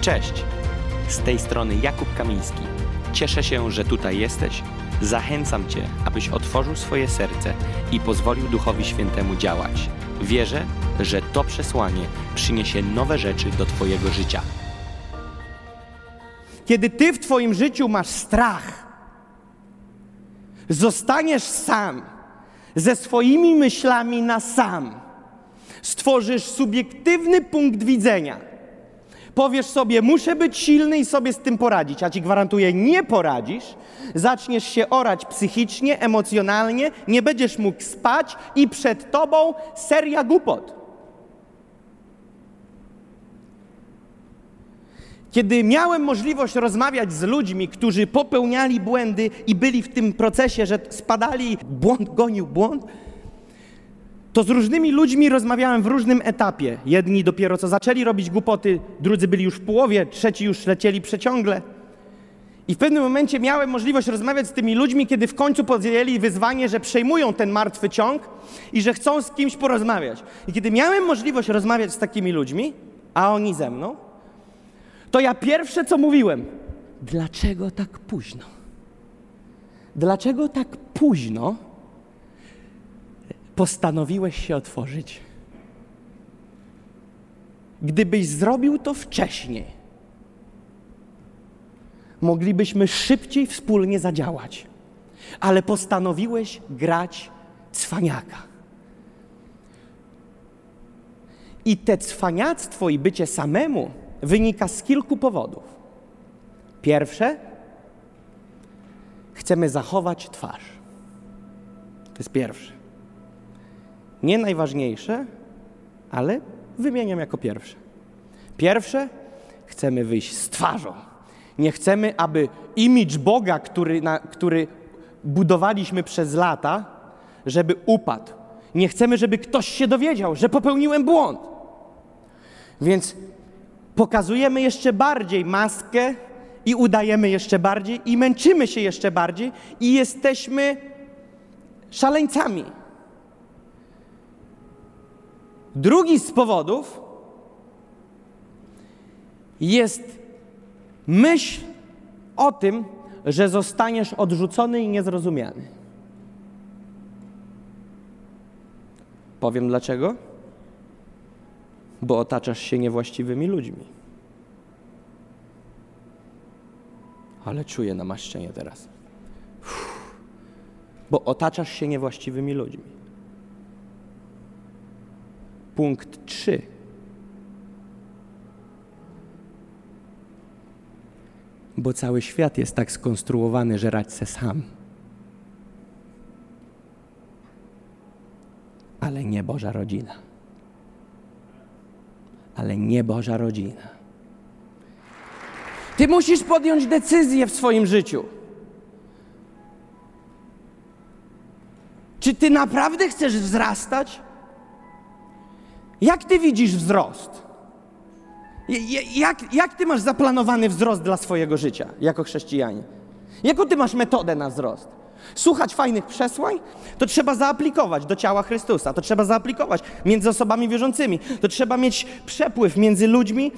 Cześć! Z tej strony Jakub Kamiński. Cieszę się, że tutaj jesteś. Zachęcam Cię, abyś otworzył swoje serce i pozwolił Duchowi Świętemu działać. Wierzę, że to przesłanie przyniesie nowe rzeczy do Twojego życia. Kiedy ty w twoim życiu masz strach, zostaniesz sam, ze swoimi myślami na sam, stworzysz subiektywny punkt widzenia. Powiesz sobie, muszę być silny i sobie z tym poradzić, a ci gwarantuję, nie poradzisz. Zaczniesz się orać psychicznie, emocjonalnie, nie będziesz mógł spać i przed tobą seria głupot. Kiedy miałem możliwość rozmawiać z ludźmi, którzy popełniali błędy i byli w tym procesie, że spadali, błąd gonił błąd, to z różnymi ludźmi rozmawiałem w różnym etapie. Jedni dopiero co zaczęli robić głupoty, drudzy byli już w połowie, trzeci już lecieli przeciągle. I w pewnym momencie miałem możliwość rozmawiać z tymi ludźmi, kiedy w końcu podjęli wyzwanie, że przejmują ten martwy ciąg i że chcą z kimś porozmawiać. I kiedy miałem możliwość rozmawiać z takimi ludźmi, a oni ze mną, to ja pierwsze co mówiłem, dlaczego tak późno? Dlaczego tak późno postanowiłeś się otworzyć? Gdybyś zrobił to wcześniej, moglibyśmy szybciej wspólnie zadziałać, ale postanowiłeś grać cwaniaka. I te cwaniactwo i bycie samemu wynika z kilku powodów. Pierwsze, chcemy zachować twarz. To jest pierwsze. Nie najważniejsze, ale wymieniam jako pierwsze. Pierwsze, chcemy wyjść z twarzą. Nie chcemy, aby imidż Boga, który, na, który budowaliśmy przez lata, żeby upadł. Nie chcemy, żeby ktoś się dowiedział, że popełniłem błąd. Więc pokazujemy jeszcze bardziej maskę i udajemy jeszcze bardziej i męczymy się jeszcze bardziej i jesteśmy szaleńcami. Drugi z powodów jest myśl o tym, że zostaniesz odrzucony i niezrozumiany. Powiem dlaczego bo otaczasz się niewłaściwymi ludźmi. Ale czuję namaszczenie teraz. Uff. Bo otaczasz się niewłaściwymi ludźmi. Punkt 3. Bo cały świat jest tak skonstruowany, że radź se sam. Ale nie Boża rodzina ale nie Boża rodzina. Ty musisz podjąć decyzję w swoim życiu. Czy ty naprawdę chcesz wzrastać? Jak ty widzisz wzrost? Jak, jak ty masz zaplanowany wzrost dla swojego życia jako chrześcijanin? Jaką ty masz metodę na wzrost? Słuchać fajnych przesłań, to trzeba zaaplikować do ciała Chrystusa, to trzeba zaaplikować między osobami wierzącymi, to trzeba mieć przepływ między ludźmi,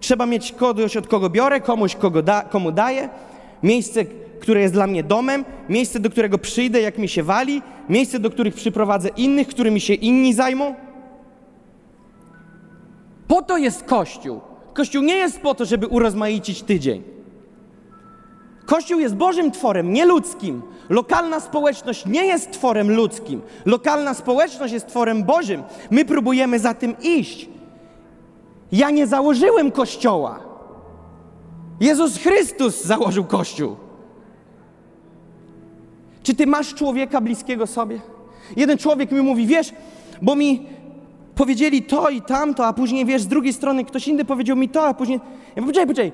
trzeba mieć kogoś, od kogo biorę, komuś, kogo da, komu daję, miejsce, które jest dla mnie domem, miejsce, do którego przyjdę, jak mi się wali, miejsce, do których przyprowadzę innych, którymi się inni zajmą. Po to jest Kościół. Kościół nie jest po to, żeby urozmaicić tydzień. Kościół jest Bożym tworem, nie ludzkim. Lokalna społeczność nie jest tworem ludzkim. Lokalna społeczność jest tworem Bożym. My próbujemy za tym iść. Ja nie założyłem kościoła. Jezus Chrystus założył kościół. Czy ty masz człowieka bliskiego sobie? Jeden człowiek mi mówi, wiesz, bo mi powiedzieli to i tamto, a później wiesz, z drugiej strony ktoś inny powiedział mi to, a później. Ja mówię, poczekaj, poczekaj.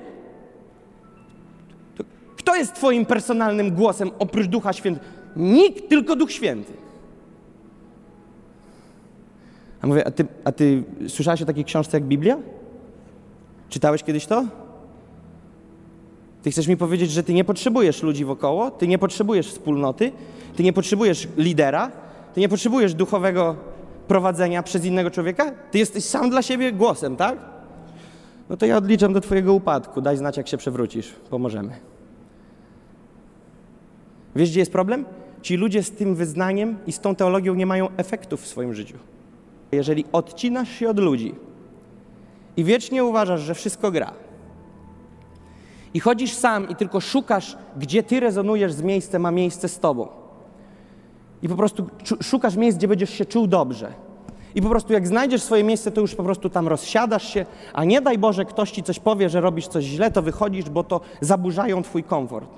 Kto jest Twoim personalnym głosem oprócz Ducha Świętego? Nikt, tylko Duch Święty. A mówię, a ty, a ty słyszałeś o takiej książce jak Biblia? Czytałeś kiedyś to? Ty chcesz mi powiedzieć, że ty nie potrzebujesz ludzi wokoło, ty nie potrzebujesz wspólnoty, ty nie potrzebujesz lidera, ty nie potrzebujesz duchowego prowadzenia przez innego człowieka? Ty jesteś sam dla siebie głosem, tak? No to ja odliczam do Twojego upadku. Daj znać, jak się przewrócisz. Pomożemy. Wiesz, gdzie jest problem? Ci ludzie z tym wyznaniem i z tą teologią nie mają efektów w swoim życiu. Jeżeli odcinasz się od ludzi i wiecznie uważasz, że wszystko gra, i chodzisz sam i tylko szukasz, gdzie ty rezonujesz z miejscem, a miejsce z tobą. I po prostu szukasz miejsc, gdzie będziesz się czuł dobrze. I po prostu jak znajdziesz swoje miejsce, to już po prostu tam rozsiadasz się, a nie daj Boże, ktoś ci coś powie, że robisz coś źle, to wychodzisz, bo to zaburzają twój komfort.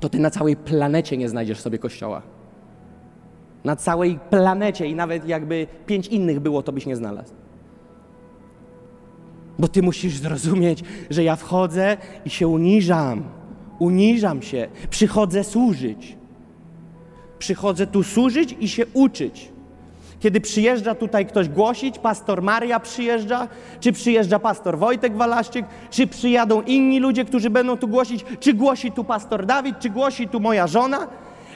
To ty na całej planecie nie znajdziesz sobie kościoła. Na całej planecie i nawet jakby pięć innych było, to byś nie znalazł. Bo ty musisz zrozumieć, że ja wchodzę i się uniżam. Uniżam się. Przychodzę służyć. Przychodzę tu służyć i się uczyć. Kiedy przyjeżdża tutaj ktoś głosić, pastor Maria przyjeżdża, czy przyjeżdża pastor Wojtek Walaszczyk, czy przyjadą inni ludzie, którzy będą tu głosić, czy głosi tu pastor Dawid, czy głosi tu moja żona,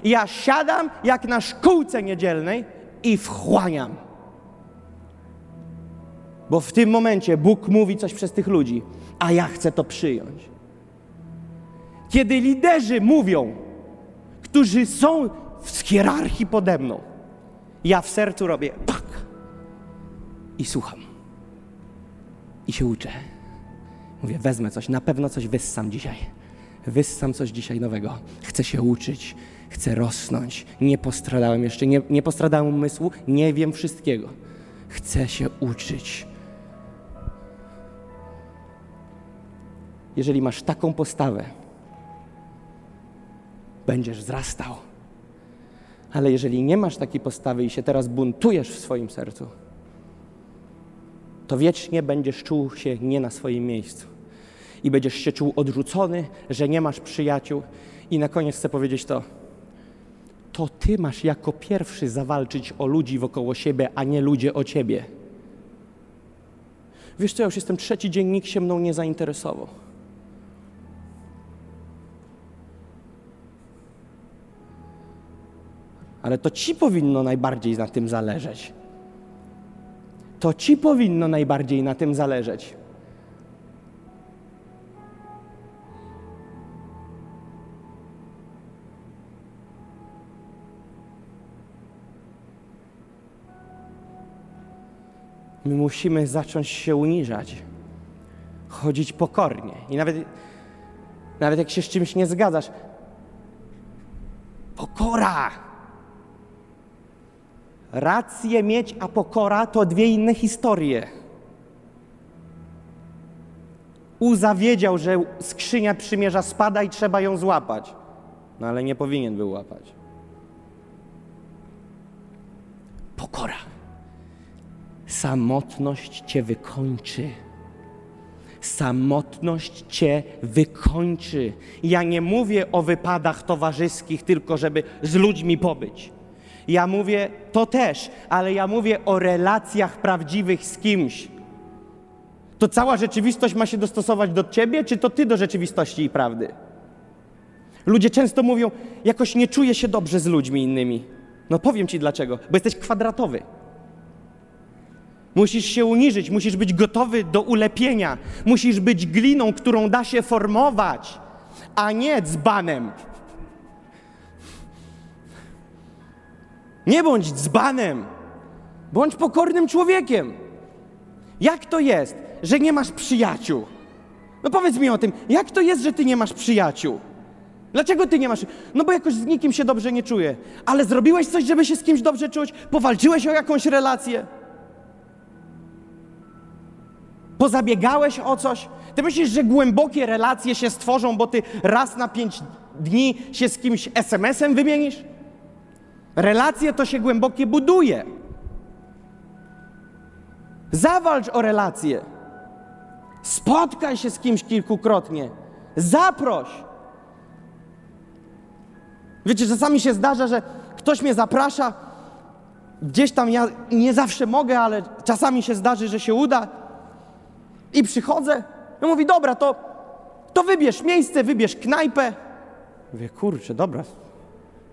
ja siadam jak na szkółce niedzielnej i wchłaniam. Bo w tym momencie Bóg mówi coś przez tych ludzi, a ja chcę to przyjąć. Kiedy liderzy mówią, którzy są w hierarchii pode mną, ja w sercu robię pak i słucham. I się uczę. Mówię, wezmę coś, na pewno coś wyssam dzisiaj. Wyssam coś dzisiaj nowego. Chcę się uczyć, chcę rosnąć. Nie postradałem jeszcze, nie, nie postradałem umysłu, nie wiem wszystkiego. Chcę się uczyć. Jeżeli masz taką postawę, będziesz wzrastał. Ale jeżeli nie masz takiej postawy i się teraz buntujesz w swoim sercu, to wiecznie będziesz czuł się nie na swoim miejscu. I będziesz się czuł odrzucony, że nie masz przyjaciół. I na koniec chcę powiedzieć to. To ty masz jako pierwszy zawalczyć o ludzi wokoło siebie, a nie ludzie o ciebie. Wiesz co, ja już jestem trzeci dzień, nikt się mną nie zainteresował. Ale to ci powinno najbardziej na tym zależeć. To ci powinno najbardziej na tym zależeć. My musimy zacząć się uniżać, chodzić pokornie. I nawet, nawet jak się z czymś nie zgadzasz, pokora! Rację mieć, a pokora to dwie inne historie. Uza wiedział, że skrzynia przymierza spada i trzeba ją złapać. No ale nie powinien był łapać. Pokora. Samotność cię wykończy. Samotność cię wykończy. Ja nie mówię o wypadach towarzyskich, tylko żeby z ludźmi pobyć. Ja mówię to też, ale ja mówię o relacjach prawdziwych z kimś. To cała rzeczywistość ma się dostosować do ciebie, czy to ty do rzeczywistości i prawdy? Ludzie często mówią, jakoś nie czuję się dobrze z ludźmi innymi. No powiem ci dlaczego, bo jesteś kwadratowy. Musisz się uniżyć, musisz być gotowy do ulepienia, musisz być gliną, którą da się formować, a nie dzbanem. Nie bądź dzbanem, bądź pokornym człowiekiem. Jak to jest, że nie masz przyjaciół? No powiedz mi o tym, jak to jest, że ty nie masz przyjaciół? Dlaczego ty nie masz? No bo jakoś z nikim się dobrze nie czuję. Ale zrobiłeś coś, żeby się z kimś dobrze czuć? Powalczyłeś o jakąś relację? Pozabiegałeś o coś? Ty myślisz, że głębokie relacje się stworzą, bo ty raz na pięć dni się z kimś SMS-em wymienisz? Relacje to się głębokie buduje. Zawalcz o relacje. Spotkaj się z kimś kilkukrotnie. Zaproś. Wiecie, czasami się zdarza, że ktoś mnie zaprasza, gdzieś tam ja nie zawsze mogę, ale czasami się zdarzy, że się uda. I przychodzę, i mówi, dobra, to, to wybierz miejsce, wybierz knajpę. Mówię, kurczę, dobra,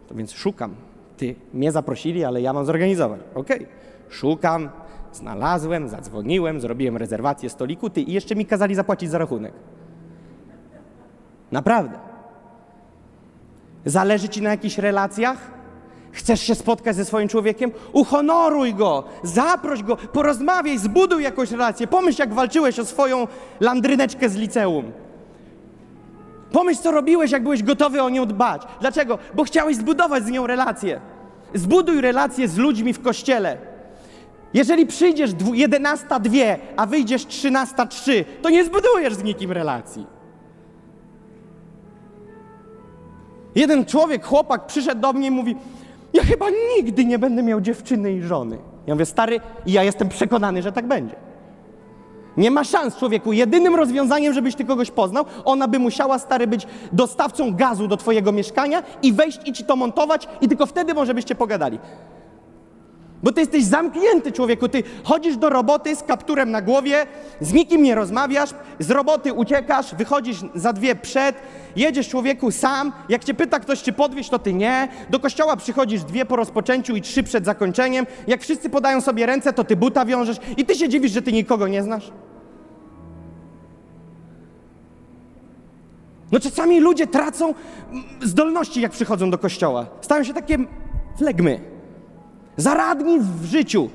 to więc szukam. Ty mnie zaprosili, ale ja mam zorganizować. Okej, okay. szukam, Znalazłem, zadzwoniłem, zrobiłem rezerwację stoliku, ty i jeszcze mi kazali zapłacić za rachunek. Naprawdę. Zależy ci na jakichś relacjach? Chcesz się spotkać ze swoim człowiekiem? Uhonoruj go, zaproś go, porozmawiaj, zbuduj jakąś relację. Pomyśl, jak walczyłeś o swoją landryneczkę z liceum. Pomyśl, co robiłeś, jak byłeś gotowy o nią dbać. Dlaczego? Bo chciałeś zbudować z nią relację. Zbuduj relacje z ludźmi w kościele. Jeżeli przyjdziesz 11.02, a wyjdziesz 13.03, to nie zbudujesz z nikim relacji. Jeden człowiek, chłopak, przyszedł do mnie i mówi: Ja chyba nigdy nie będę miał dziewczyny i żony. Ja mówię, stary, i ja jestem przekonany, że tak będzie. Nie ma szans, człowieku. Jedynym rozwiązaniem, żebyś ty kogoś poznał, ona by musiała, stary, być dostawcą gazu do twojego mieszkania i wejść i ci to montować, i tylko wtedy może byście pogadali. Bo ty jesteś zamknięty, człowieku. Ty chodzisz do roboty z kapturem na głowie, z nikim nie rozmawiasz, z roboty uciekasz, wychodzisz za dwie przed, jedziesz człowieku sam. Jak cię pyta ktoś, czy podwieźć, to ty nie. Do kościoła przychodzisz dwie po rozpoczęciu i trzy przed zakończeniem. Jak wszyscy podają sobie ręce, to ty buta wiążesz i ty się dziwisz, że ty nikogo nie znasz. No czasami ludzie tracą zdolności, jak przychodzą do kościoła. Stają się takie flegmy. Zaradni w życiu.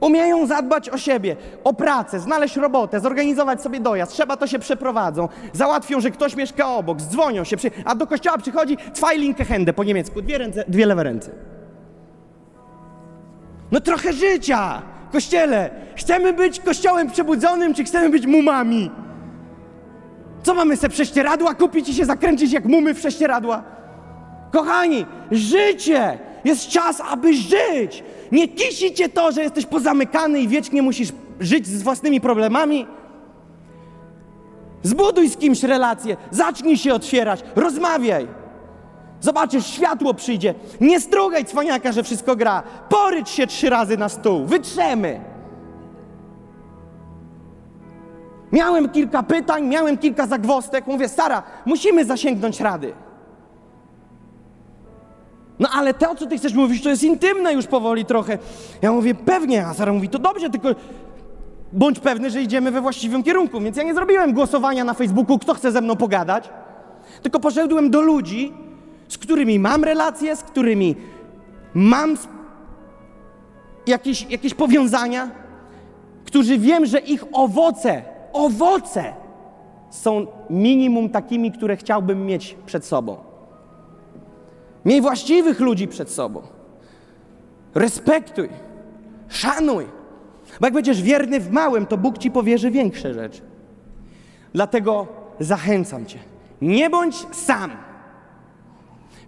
Umieją zadbać o siebie, o pracę, znaleźć robotę, zorganizować sobie dojazd. Trzeba to się przeprowadzą. Załatwią, że ktoś mieszka obok, dzwonią się, przy... a do kościoła przychodzi zwei linke Hände po niemiecku, dwie, ręce, dwie lewe ręce. No trochę życia, kościele. Chcemy być kościołem przebudzonym, czy chcemy być mumami? Co mamy se prześcieradła kupić i się zakręcić jak mumy w prześcieradła? Kochani, życie jest czas, aby żyć. Nie kisi cię to, że jesteś pozamykany i wiecznie musisz żyć z własnymi problemami. Zbuduj z kimś relację, zacznij się otwierać, rozmawiaj. Zobaczysz, światło przyjdzie. Nie strugaj cwaniaka, że wszystko gra. Porycz się trzy razy na stół. Wytrzemy. Miałem kilka pytań, miałem kilka zagwostek. Mówię, Sara, musimy zasięgnąć rady. No ale to, co ty chcesz mówić, to jest intymne już powoli trochę. Ja mówię, pewnie, a Sara mówi, to dobrze, tylko bądź pewny, że idziemy we właściwym kierunku. Więc ja nie zrobiłem głosowania na Facebooku, kto chce ze mną pogadać, tylko poszedłem do ludzi, z którymi mam relacje, z którymi mam jakieś, jakieś powiązania, którzy wiem, że ich owoce, owoce są minimum takimi, które chciałbym mieć przed sobą. Miej właściwych ludzi przed sobą. Respektuj, szanuj. Bo jak będziesz wierny w małym, to Bóg ci powierzy większe rzeczy. Dlatego zachęcam cię. Nie bądź sam.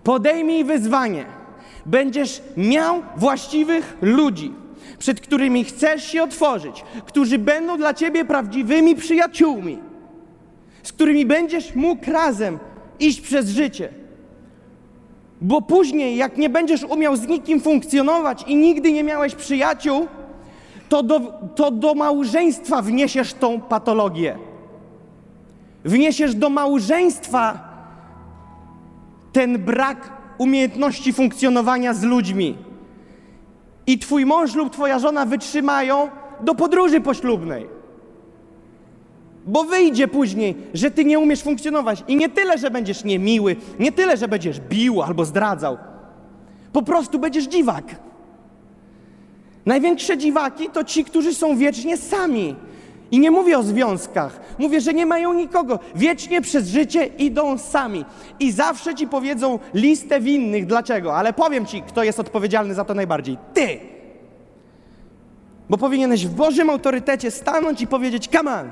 Podejmij wyzwanie. Będziesz miał właściwych ludzi, przed którymi chcesz się otworzyć, którzy będą dla ciebie prawdziwymi przyjaciółmi, z którymi będziesz mógł razem iść przez życie. Bo później, jak nie będziesz umiał z nikim funkcjonować i nigdy nie miałeś przyjaciół, to do, to do małżeństwa wniesiesz tą patologię. Wniesiesz do małżeństwa ten brak umiejętności funkcjonowania z ludźmi. I twój mąż lub twoja żona wytrzymają do podróży poślubnej. Bo wyjdzie później, że ty nie umiesz funkcjonować. I nie tyle, że będziesz niemiły, nie tyle, że będziesz bił albo zdradzał. Po prostu będziesz dziwak. Największe dziwaki to ci, którzy są wiecznie sami. I nie mówię o związkach. Mówię, że nie mają nikogo. Wiecznie przez życie idą sami. I zawsze ci powiedzą listę winnych. Dlaczego? Ale powiem ci, kto jest odpowiedzialny za to najbardziej. Ty! Bo powinieneś w Bożym autorytecie stanąć i powiedzieć: Come on!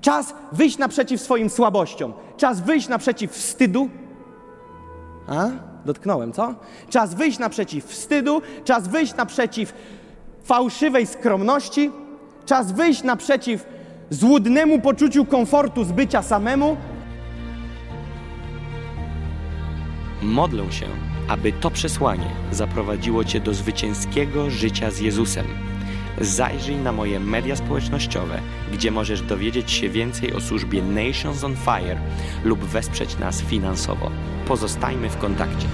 Czas wyjść naprzeciw swoim słabościom. Czas wyjść naprzeciw wstydu. A? Dotknąłem, co? Czas wyjść naprzeciw wstydu, czas wyjść naprzeciw fałszywej skromności, czas wyjść naprzeciw złudnemu poczuciu komfortu z bycia samemu. Modlę się, aby to przesłanie zaprowadziło Cię do zwycięskiego życia z Jezusem. Zajrzyj na moje media społecznościowe, gdzie możesz dowiedzieć się więcej o służbie Nations on Fire lub wesprzeć nas finansowo. Pozostajmy w kontakcie.